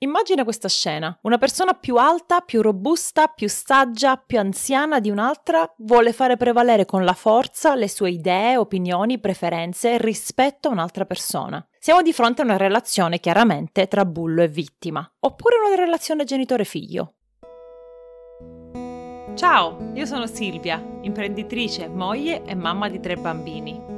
Immagina questa scena. Una persona più alta, più robusta, più saggia, più anziana di un'altra vuole fare prevalere con la forza le sue idee, opinioni, preferenze rispetto a un'altra persona. Siamo di fronte a una relazione chiaramente tra bullo e vittima, oppure una relazione genitore-figlio. Ciao, io sono Silvia, imprenditrice, moglie e mamma di tre bambini.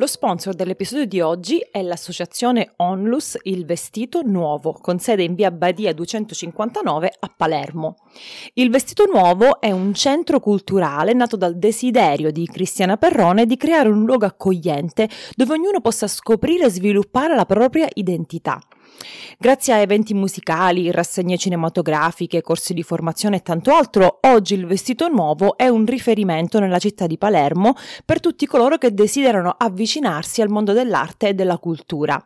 Lo sponsor dell'episodio di oggi è l'associazione Onlus Il Vestito Nuovo, con sede in via Badia 259 a Palermo. Il Vestito Nuovo è un centro culturale nato dal desiderio di Cristiana Perrone di creare un luogo accogliente dove ognuno possa scoprire e sviluppare la propria identità. Grazie a eventi musicali, rassegne cinematografiche, corsi di formazione e tanto altro, oggi il vestito nuovo è un riferimento nella città di Palermo per tutti coloro che desiderano avvicinarsi al mondo dell'arte e della cultura.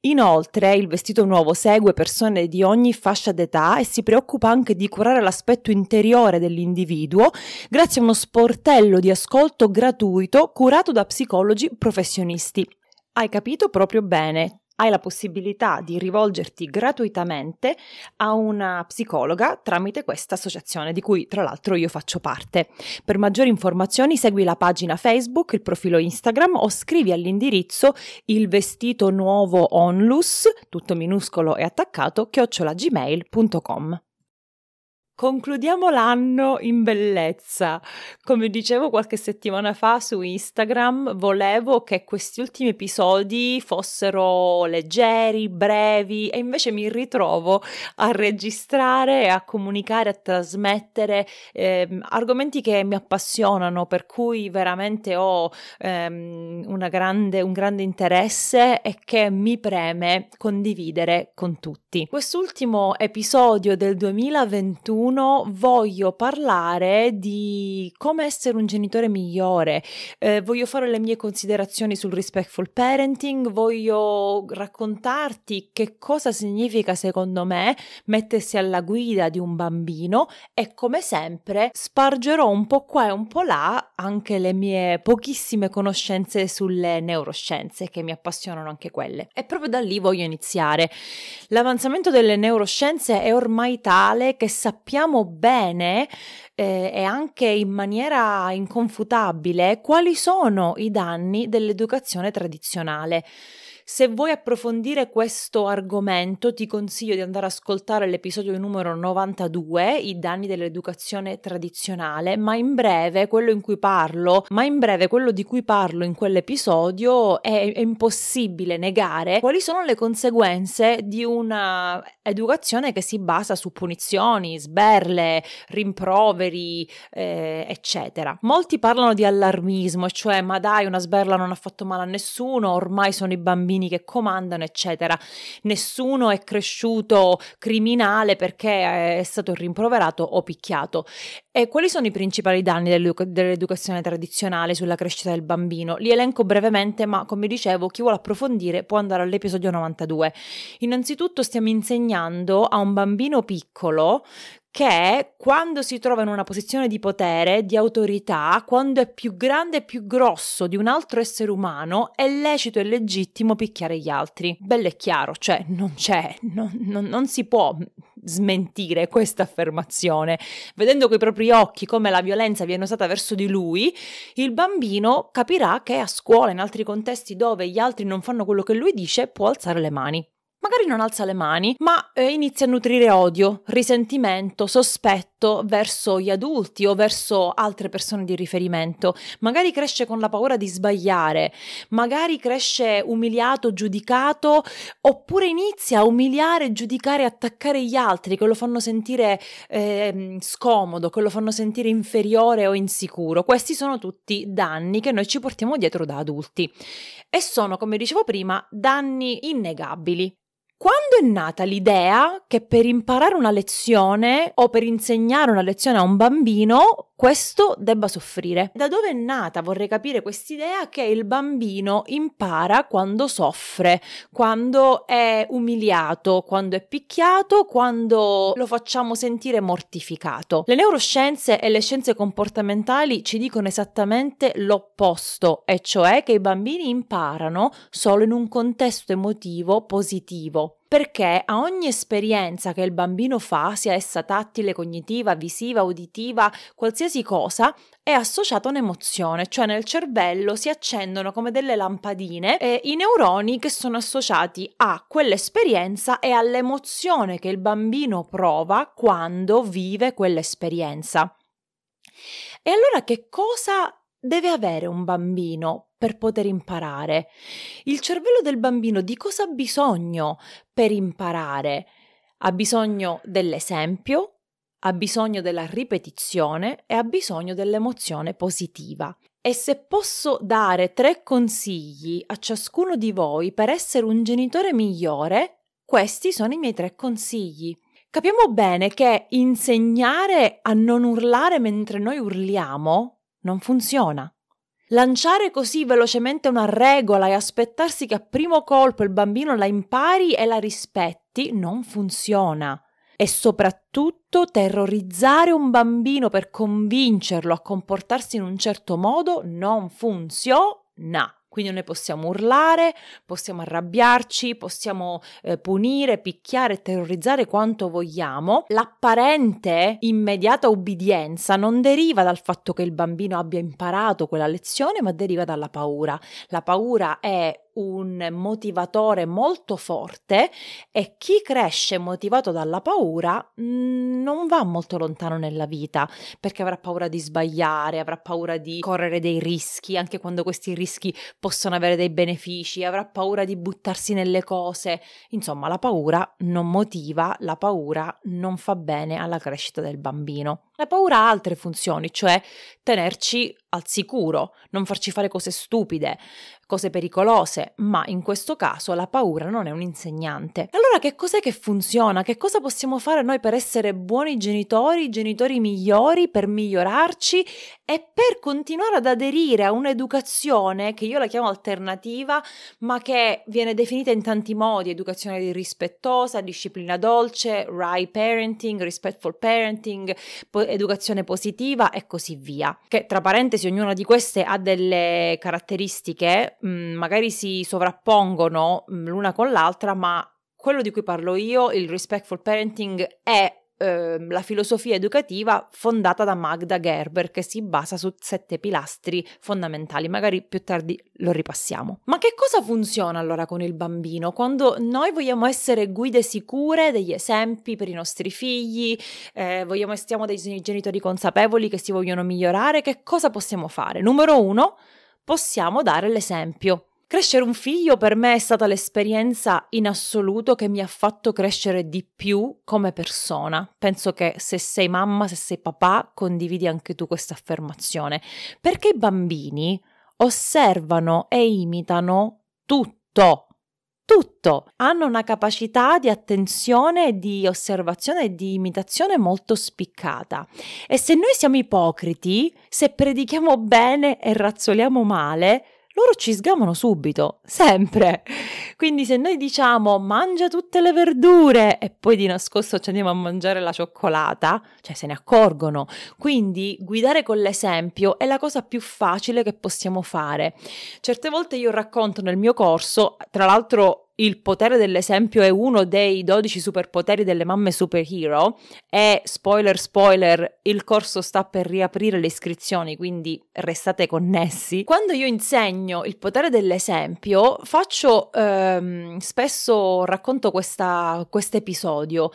Inoltre, il vestito nuovo segue persone di ogni fascia d'età e si preoccupa anche di curare l'aspetto interiore dell'individuo grazie a uno sportello di ascolto gratuito curato da psicologi professionisti. Hai capito proprio bene, hai la possibilità di rivolgerti gratuitamente a una psicologa tramite questa associazione di cui tra l'altro io faccio parte. Per maggiori informazioni segui la pagina Facebook, il profilo Instagram o scrivi all'indirizzo il vestito nuovo onlus, tutto minuscolo e attaccato, chiocciolagmail.com. Concludiamo l'anno in bellezza. Come dicevo qualche settimana fa su Instagram, volevo che questi ultimi episodi fossero leggeri, brevi e invece mi ritrovo a registrare a comunicare, a trasmettere eh, argomenti che mi appassionano, per cui veramente ho ehm, grande, un grande interesse e che mi preme condividere con tutti. Quest'ultimo episodio del 2021 1 voglio parlare di come essere un genitore migliore, eh, voglio fare le mie considerazioni sul respectful parenting, voglio raccontarti che cosa significa secondo me mettersi alla guida di un bambino e come sempre spargerò un po' qua e un po' là anche le mie pochissime conoscenze sulle neuroscienze che mi appassionano anche quelle. E proprio da lì voglio iniziare. L'avanzamento delle neuroscienze è ormai tale che sappiamo sappiamo bene eh, e anche in maniera inconfutabile quali sono i danni dell'educazione tradizionale. Se vuoi approfondire questo argomento ti consiglio di andare ad ascoltare l'episodio numero 92, i danni dell'educazione tradizionale, ma in breve quello in cui parlo, ma in breve quello di cui parlo in quell'episodio è, è impossibile negare quali sono le conseguenze di una educazione che si basa su punizioni, sberle, rimproveri, eh, eccetera. Molti parlano di allarmismo, cioè ma dai, una sberla non ha fatto male a nessuno, ormai sono i bambini bambini che comandano, eccetera. Nessuno è cresciuto criminale perché è stato rimproverato o picchiato. E quali sono i principali danni dell'educ- dell'educazione tradizionale sulla crescita del bambino? Li elenco brevemente, ma come dicevo, chi vuole approfondire può andare all'episodio 92. Innanzitutto stiamo insegnando a un bambino piccolo che quando si trova in una posizione di potere, di autorità, quando è più grande e più grosso di un altro essere umano, è lecito e legittimo picchiare gli altri. Bello e chiaro, cioè non c'è, non, non, non si può smentire questa affermazione. Vedendo coi propri occhi come la violenza viene usata verso di lui, il bambino capirà che a scuola, in altri contesti dove gli altri non fanno quello che lui dice, può alzare le mani. Magari non alza le mani, ma eh, inizia a nutrire odio, risentimento, sospetto verso gli adulti o verso altre persone di riferimento. Magari cresce con la paura di sbagliare, magari cresce umiliato, giudicato, oppure inizia a umiliare, giudicare, attaccare gli altri che lo fanno sentire eh, scomodo, che lo fanno sentire inferiore o insicuro. Questi sono tutti danni che noi ci portiamo dietro da adulti e sono, come dicevo prima, danni innegabili. Quando è nata l'idea che per imparare una lezione o per insegnare una lezione a un bambino questo debba soffrire? Da dove è nata, vorrei capire quest'idea che il bambino impara quando soffre, quando è umiliato, quando è picchiato, quando lo facciamo sentire mortificato. Le neuroscienze e le scienze comportamentali ci dicono esattamente l'opposto, e cioè che i bambini imparano solo in un contesto emotivo positivo perché a ogni esperienza che il bambino fa, sia essa tattile, cognitiva, visiva, uditiva, qualsiasi cosa, è associata un'emozione, cioè nel cervello si accendono come delle lampadine e i neuroni che sono associati a quell'esperienza e all'emozione che il bambino prova quando vive quell'esperienza. E allora che cosa deve avere un bambino per poter imparare? Il cervello del bambino di cosa ha bisogno per imparare? Ha bisogno dell'esempio, ha bisogno della ripetizione e ha bisogno dell'emozione positiva. E se posso dare tre consigli a ciascuno di voi per essere un genitore migliore, questi sono i miei tre consigli. Capiamo bene che insegnare a non urlare mentre noi urliamo non funziona. Lanciare così velocemente una regola e aspettarsi che a primo colpo il bambino la impari e la rispetti non funziona. E soprattutto terrorizzare un bambino per convincerlo a comportarsi in un certo modo non funziona. Quindi noi possiamo urlare, possiamo arrabbiarci, possiamo eh, punire, picchiare, terrorizzare quanto vogliamo. L'apparente immediata ubbidienza non deriva dal fatto che il bambino abbia imparato quella lezione, ma deriva dalla paura. La paura è un motivatore molto forte e chi cresce motivato dalla paura mm, non va molto lontano nella vita perché avrà paura di sbagliare, avrà paura di correre dei rischi, anche quando questi rischi possono avere dei benefici, avrà paura di buttarsi nelle cose. Insomma, la paura non motiva, la paura non fa bene alla crescita del bambino. La paura ha altre funzioni, cioè tenerci al sicuro, non farci fare cose stupide, cose pericolose, ma in questo caso la paura non è un insegnante. Allora che cos'è che funziona? Che cosa possiamo fare noi per essere buoni genitori, genitori migliori, per migliorarci e per continuare ad aderire a un'educazione che io la chiamo alternativa, ma che viene definita in tanti modi, educazione rispettosa, disciplina dolce, right parenting, respectful parenting, po- educazione positiva e così via. Che tra parentesi ognuna di queste ha delle caratteristiche, mh, mm, magari si sovrappongono mh, mm, l'una con l'altra, ma quello di cui parlo io, il respectful parenting, è Ehm, la filosofia educativa fondata da Magda Gerber che si basa su sette pilastri fondamentali, magari più tardi lo ripassiamo. Ma che cosa funziona allora con il bambino quando noi vogliamo essere guide sicure, degli esempi per i nostri figli, eh, vogliamo, stiamo dei genitori consapevoli che si vogliono migliorare, che cosa possiamo fare? Numero uno, possiamo dare l'esempio. Crescere un figlio per me è stata l'esperienza in assoluto che mi ha fatto crescere di più come persona. Penso che se sei mamma, se sei papà, condividi anche tu questa affermazione. Perché i bambini osservano e imitano tutto. Tutto. Hanno una capacità di attenzione, di osservazione e di imitazione molto spiccata. E se noi siamo ipocriti, se predichiamo bene e razzoliamo male, loro ci sgamano subito, sempre. Quindi se noi diciamo mangia tutte le verdure e poi di nascosto ci andiamo a mangiare la cioccolata, cioè se ne accorgono. Quindi guidare con l'esempio è la cosa più facile che possiamo fare. Certe volte io racconto nel mio corso, tra l'altro il potere dell'esempio è uno dei 12 superpoteri delle mamme superhero. E spoiler spoiler il corso sta per riaprire le iscrizioni quindi restate connessi. Quando io insegno il potere dell'esempio faccio ehm, spesso racconto questo episodio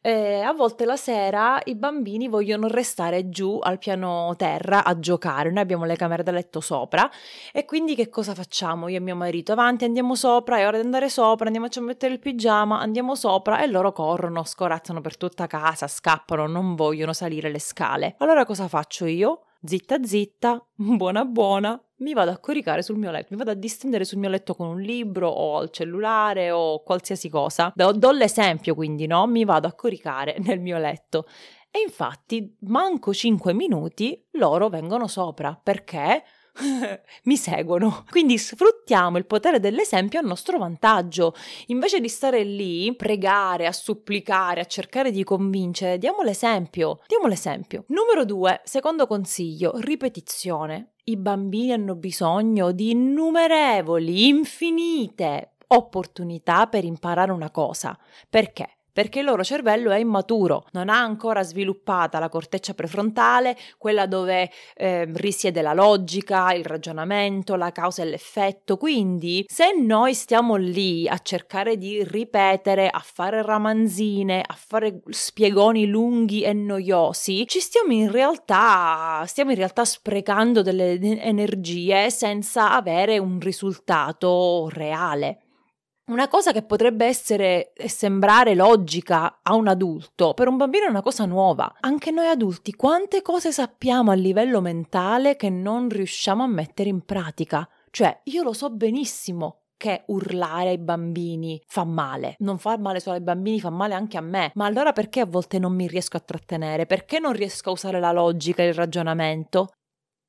eh, a volte la sera i bambini vogliono restare giù al piano terra a giocare. Noi abbiamo le camere da letto sopra e quindi che cosa facciamo? Io e mio marito avanti andiamo sopra, è ora di andare sopra, andiamo a mettere il pigiama, andiamo sopra e loro corrono, scorazzano per tutta casa, scappano, non vogliono salire le scale. Allora cosa faccio io? Zitta zitta, buona buona, mi vado a coricare sul mio letto, mi vado a distendere sul mio letto con un libro o al cellulare o qualsiasi cosa. Do, do l'esempio quindi, no? Mi vado a coricare nel mio letto. E infatti, manco 5 minuti, loro vengono sopra. Perché? mi seguono. Quindi sfruttiamo il potere dell'esempio a nostro vantaggio. Invece di stare lì, pregare, a supplicare, a cercare di convincere, diamo l'esempio. Diamo l'esempio. Numero due, secondo consiglio, ripetizione. I bambini hanno bisogno di innumerevoli, infinite opportunità per imparare una cosa. Perché? Perché il loro cervello è immaturo, non ha ancora sviluppata la corteccia prefrontale, quella dove eh, risiede la logica, il ragionamento, la causa e l'effetto. Quindi, se noi stiamo lì a cercare di ripetere, a fare ramanzine, a fare spiegoni lunghi e noiosi, ci stiamo in realtà stiamo in realtà sprecando delle energie senza avere un risultato reale. Una cosa che potrebbe essere e sembrare logica a un adulto, per un bambino è una cosa nuova. Anche noi adulti, quante cose sappiamo a livello mentale che non riusciamo a mettere in pratica? Cioè, io lo so benissimo che urlare ai bambini fa male. Non fa male solo ai bambini, fa male anche a me. Ma allora perché a volte non mi riesco a trattenere? Perché non riesco a usare la logica e il ragionamento?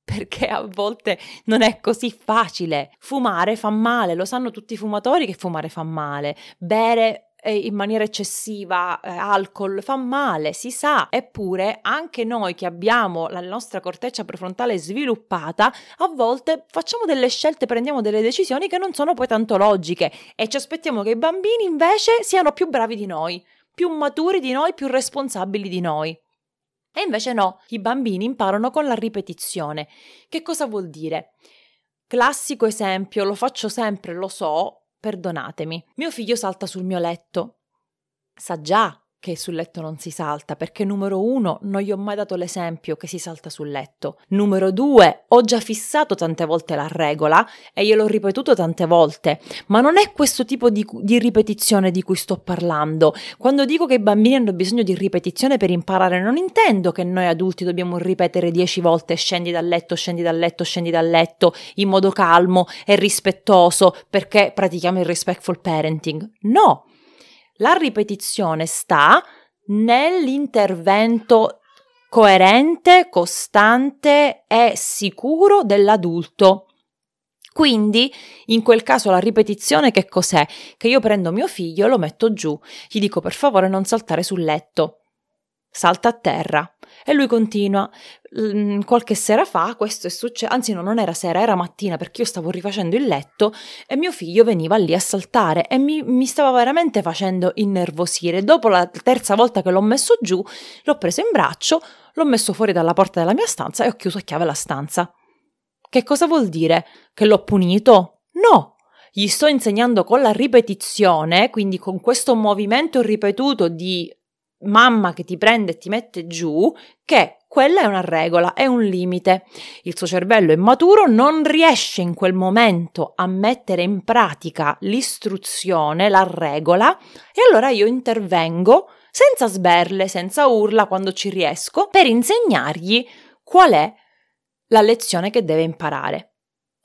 Perché a volte non è così facile. Fumare fa male, lo sanno tutti i fumatori che fumare fa male. Bere eh, in maniera eccessiva eh, alcol fa male, si sa, eppure anche noi che abbiamo la nostra corteccia prefrontale sviluppata, a volte facciamo delle scelte, prendiamo delle decisioni che non sono poi tanto logiche e ci aspettiamo che i bambini invece siano più bravi di noi, più maturi di noi, più responsabili di noi. E invece no, i bambini imparano con la ripetizione. Che cosa vuol dire? Classico esempio, lo faccio sempre, lo so, perdonatemi. Mio figlio salta sul mio letto. Sa già che sul letto non si salta, perché numero uno, non gli ho mai dato l'esempio che si salta sul letto. Numero due, ho già fissato tante volte la regola e gliel'ho ripetuto tante volte, ma non è questo tipo di, di ripetizione di cui sto parlando. Quando dico che i bambini hanno bisogno di ripetizione per imparare, non intendo che noi adulti dobbiamo ripetere dieci volte scendi dal letto, scendi dal letto, scendi dal letto in modo calmo e rispettoso perché pratichiamo il respectful parenting. No, la ripetizione sta nell'intervento coerente, costante e sicuro dell'adulto. Quindi, in quel caso, la ripetizione che cos'è? Che io prendo mio figlio lo metto giù, gli dico per favore non saltare sul letto salta a terra. E lui continua. Mm, qualche sera fa questo è successo, anzi no, non era sera, era mattina perché io stavo rifacendo il letto e mio figlio veniva lì a saltare e mi, mi stava veramente facendo innervosire. Dopo la terza volta che l'ho messo giù, l'ho preso in braccio, l'ho messo fuori dalla porta della mia stanza e ho chiuso a chiave la stanza. Che cosa vuol dire? Che l'ho punito? No! Gli sto insegnando con la ripetizione, quindi con questo movimento ripetuto di mamma che ti prende e ti mette giù, che quella è una regola, è un limite. Il suo cervello è maturo, non riesce in quel momento a mettere in pratica l'istruzione, la regola, e allora io intervengo senza sberle, senza urla quando ci riesco, per insegnargli qual è la lezione che deve imparare.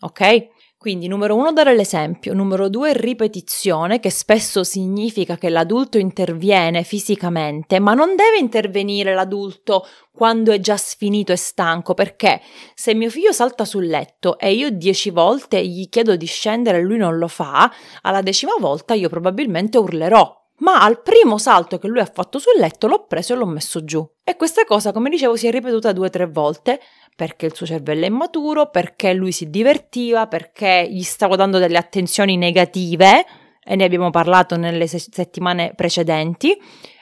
Ok? Quindi numero uno dare l'esempio, numero due ripetizione, che spesso significa che l'adulto interviene fisicamente, ma non deve intervenire l'adulto quando è già sfinito e stanco, perché se mio figlio salta sul letto e io dieci volte gli chiedo di scendere e lui non lo fa, alla decima volta io probabilmente urlerò ma al primo salto che lui ha fatto sul letto l'ho preso e l'ho messo giù. E questa cosa, come dicevo, si è ripetuta due o tre volte perché il suo cervello è immaturo, perché lui si divertiva, perché gli stavo dando delle attenzioni negative e ne abbiamo parlato nelle se- settimane precedenti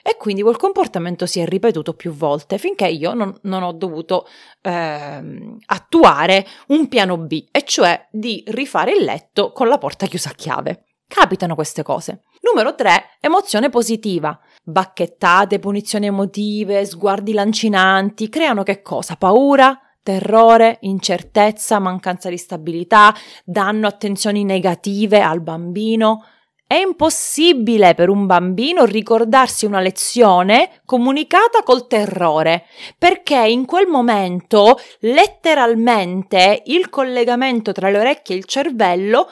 e quindi quel comportamento si è ripetuto più volte finché io non, non ho dovuto eh, attuare un piano B, e cioè di rifare il letto con la porta chiusa a chiave. Capitano queste cose. Numero 3, emozione positiva. Bacchettate, punizioni emotive, sguardi lancinanti, creano che cosa? Paura, terrore, incertezza, mancanza di stabilità, danno attenzioni negative al bambino È impossibile per un bambino ricordarsi una lezione comunicata col terrore, perché in quel momento letteralmente il collegamento tra le orecchie e il cervello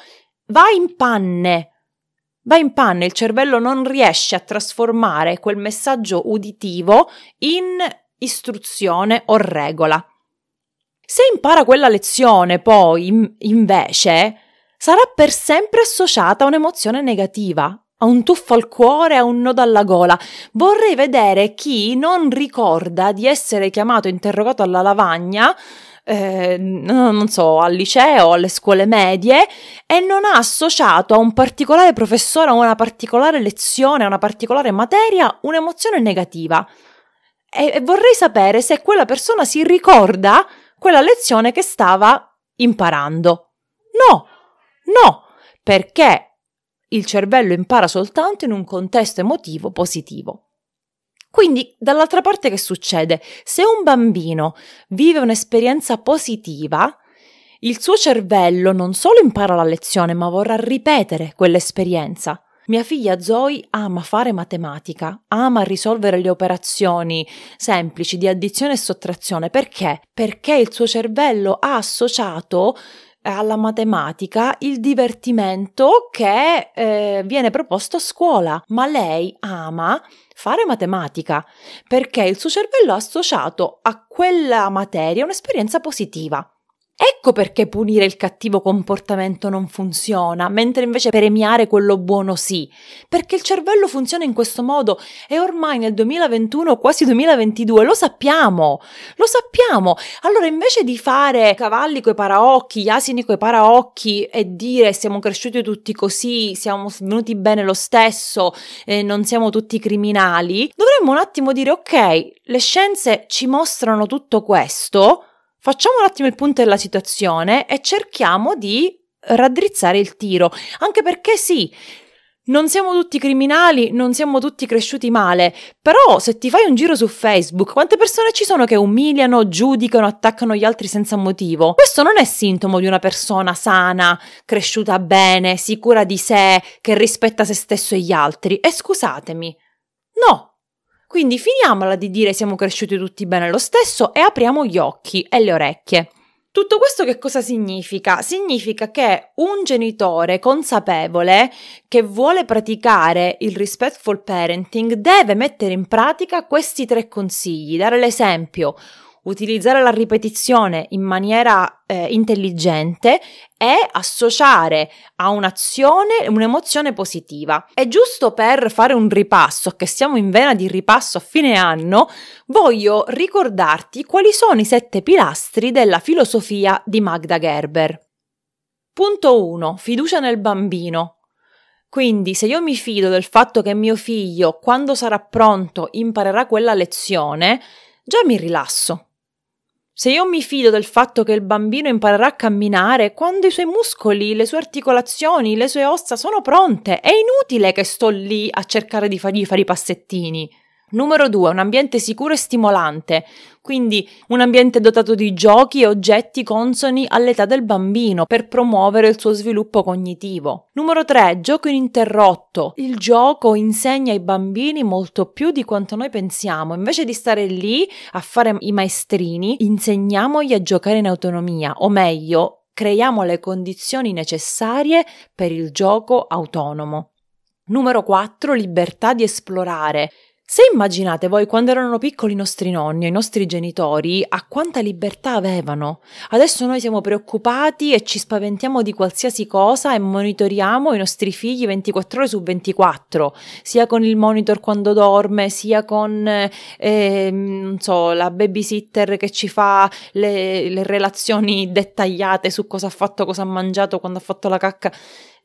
va in panne. Va in panne, il cervello non riesce a trasformare quel messaggio uditivo in istruzione o regola. Se impara quella lezione poi, invece, sarà per sempre associata a un'emozione negativa, a un tuffo al cuore, a un nodo alla gola. Vorrei vedere chi non ricorda di essere chiamato interrogato alla lavagna eh, non so, al liceo, alle scuole medie e non ha associato a un particolare professore, a una particolare lezione, a una particolare materia, un'emozione negativa. E, e vorrei sapere se quella persona si ricorda quella lezione che stava imparando. No, No, perché il cervello impara soltanto in un contesto emotivo positivo. Quindi, dall'altra parte che succede? Se un bambino vive un'esperienza positiva, il suo cervello non solo impara la lezione, ma vorrà ripetere quell'esperienza. Mia figlia Zoe ama fare matematica, ama risolvere le operazioni semplici di addizione e sottrazione. Perché? Perché il suo cervello ha associato alla matematica il divertimento che eh, viene proposto a scuola, ma lei ama fare matematica perché il suo cervello ha associato a quella materia un'esperienza positiva. Ecco perché punire il cattivo comportamento non funziona, mentre invece premiare quello buono sì. Perché il cervello funziona in questo modo e ormai nel 2021, quasi 2022, lo sappiamo. Lo sappiamo. Allora invece di fare cavalli coi paraocchi, gli asini coi paraocchi e dire siamo cresciuti tutti così, siamo venuti bene lo stesso, eh, non siamo tutti criminali, dovremmo un attimo dire ok, le scienze ci mostrano tutto questo Facciamo un attimo il punto della situazione e cerchiamo di raddrizzare il tiro, anche perché sì, non siamo tutti criminali, non siamo tutti cresciuti male, però se ti fai un giro su Facebook, quante persone ci sono che umiliano, giudicano, attaccano gli altri senza motivo? Questo non è sintomo di una persona sana, cresciuta bene, sicura di sé, che rispetta se stesso e gli altri. E scusatemi. No, quindi finiamola di dire siamo cresciuti tutti bene lo stesso e apriamo gli occhi e le orecchie. Tutto questo che cosa significa? Significa che un genitore consapevole che vuole praticare il respectful parenting deve mettere in pratica questi tre consigli, dare l'esempio, utilizzare la ripetizione in maniera eh, intelligente e associare a un'azione un'emozione positiva. E giusto per fare un ripasso, che siamo in vena di ripasso a fine anno, voglio ricordarti quali sono i sette pilastri della filosofia di Magda Gerber. Punto 1. Fiducia nel bambino. Quindi se io mi fido del fatto che mio figlio, quando sarà pronto, imparerà quella lezione, già mi rilasso. Se io mi fido del fatto che il bambino imparerà a camminare quando i suoi muscoli, le sue articolazioni, le sue ossa sono pronte, è inutile che sto lì a cercare di fargli fare i passettini. Numero 2. Un ambiente sicuro e stimolante, quindi un ambiente dotato di giochi e oggetti consoni all'età del bambino per promuovere il suo sviluppo cognitivo. Numero 3. Gioco ininterrotto. Il gioco insegna ai bambini molto più di quanto noi pensiamo. Invece di stare lì a fare i maestrini, insegniamogli a giocare in autonomia, o meglio, creiamo le condizioni necessarie per il gioco autonomo. Numero 4. Libertà di esplorare. Se immaginate voi quando erano piccoli i nostri nonni, i nostri genitori, a quanta libertà avevano. Adesso noi siamo preoccupati e ci spaventiamo di qualsiasi cosa e monitoriamo i nostri figli 24 ore su 24, sia con il monitor quando dorme, sia con, eh, non so, la babysitter che ci fa le, le relazioni dettagliate su cosa ha fatto, cosa ha mangiato, quando ha fatto la cacca.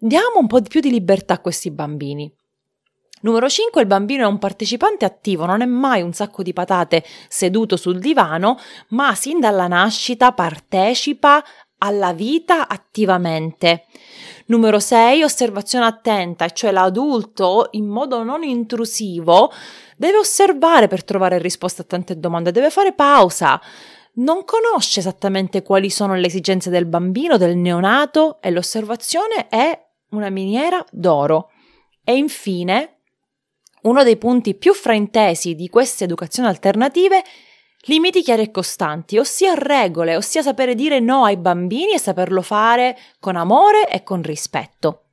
Diamo un po' di più di libertà a questi bambini. Numero 5. Il bambino è un partecipante attivo, non è mai un sacco di patate seduto sul divano, ma sin dalla nascita partecipa alla vita attivamente. Numero 6. Osservazione attenta, cioè l'adulto in modo non intrusivo deve osservare per trovare risposte a tante domande, deve fare pausa. Non conosce esattamente quali sono le esigenze del bambino, del neonato e l'osservazione è una miniera d'oro. E infine, uno dei punti più fraintesi di queste educazioni alternative Limiti chiari e costanti, ossia regole, ossia sapere dire no ai bambini e saperlo fare con amore e con rispetto.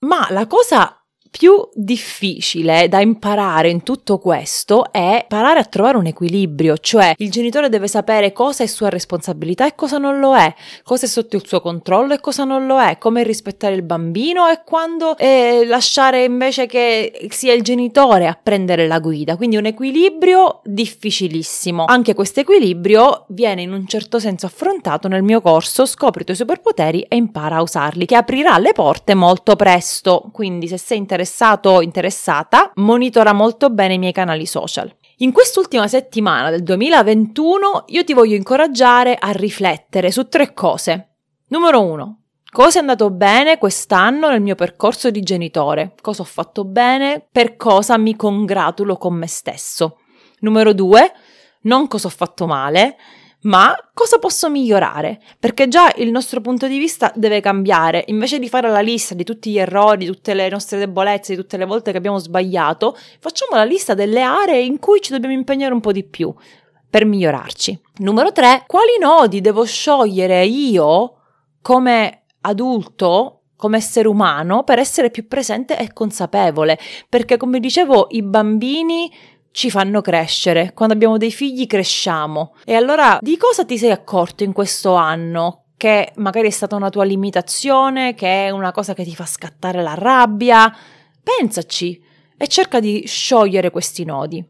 Ma la cosa più difficile da imparare in tutto questo è imparare a trovare un equilibrio, cioè il genitore deve sapere cosa è sua responsabilità e cosa non lo è, cosa è sotto il suo controllo e cosa non lo è, come rispettare il bambino e quando eh, lasciare invece che sia il genitore a prendere la guida. Quindi un equilibrio difficilissimo. Anche questo equilibrio viene in un certo senso affrontato nel mio corso Scopri i tuoi superpoteri e impara a usarli, che aprirà le porte molto presto. Quindi se sei interessato interessato o interessata, monitora molto bene i miei canali social. In quest'ultima settimana del 2021 io ti voglio incoraggiare a riflettere su tre cose. Numero uno, Cosa è andato bene quest'anno nel mio percorso di genitore? Cosa ho fatto bene? Per cosa mi congratulo con me stesso? Numero due, Non cosa ho fatto male, ma cosa posso migliorare? Perché già il nostro punto di vista deve cambiare. Invece di fare la lista di tutti gli errori, di tutte le nostre debolezze, di tutte le volte che abbiamo sbagliato, facciamo la lista delle aree in cui ci dobbiamo impegnare un po' di più per migliorarci. Numero 3. Quali nodi devo sciogliere io come adulto come essere umano per essere più presente e consapevole, perché come dicevo i bambini ci fanno crescere. Quando abbiamo dei figli cresciamo. E allora di cosa ti sei accorto in questo anno? Che magari è stata una tua limitazione, che è una cosa che ti fa scattare la rabbia? Pensaci e cerca di sciogliere questi nodi.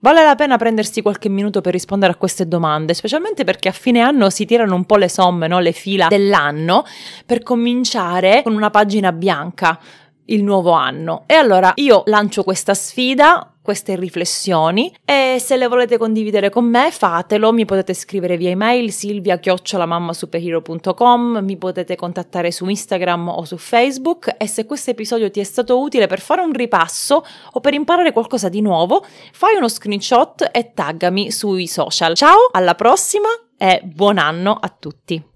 Vale la pena prendersi qualche minuto per rispondere a queste domande, specialmente perché a fine anno si tirano un po' le somme, no? le fila dell'anno, per cominciare con una pagina bianca il nuovo anno. E allora io lancio questa sfida queste riflessioni e se le volete condividere con me fatelo, mi potete scrivere via email silvia-mammasuperhero.com, mi potete contattare su Instagram o su Facebook e se questo episodio ti è stato utile per fare un ripasso o per imparare qualcosa di nuovo, fai uno screenshot e taggami sui social. Ciao, alla prossima e buon anno a tutti!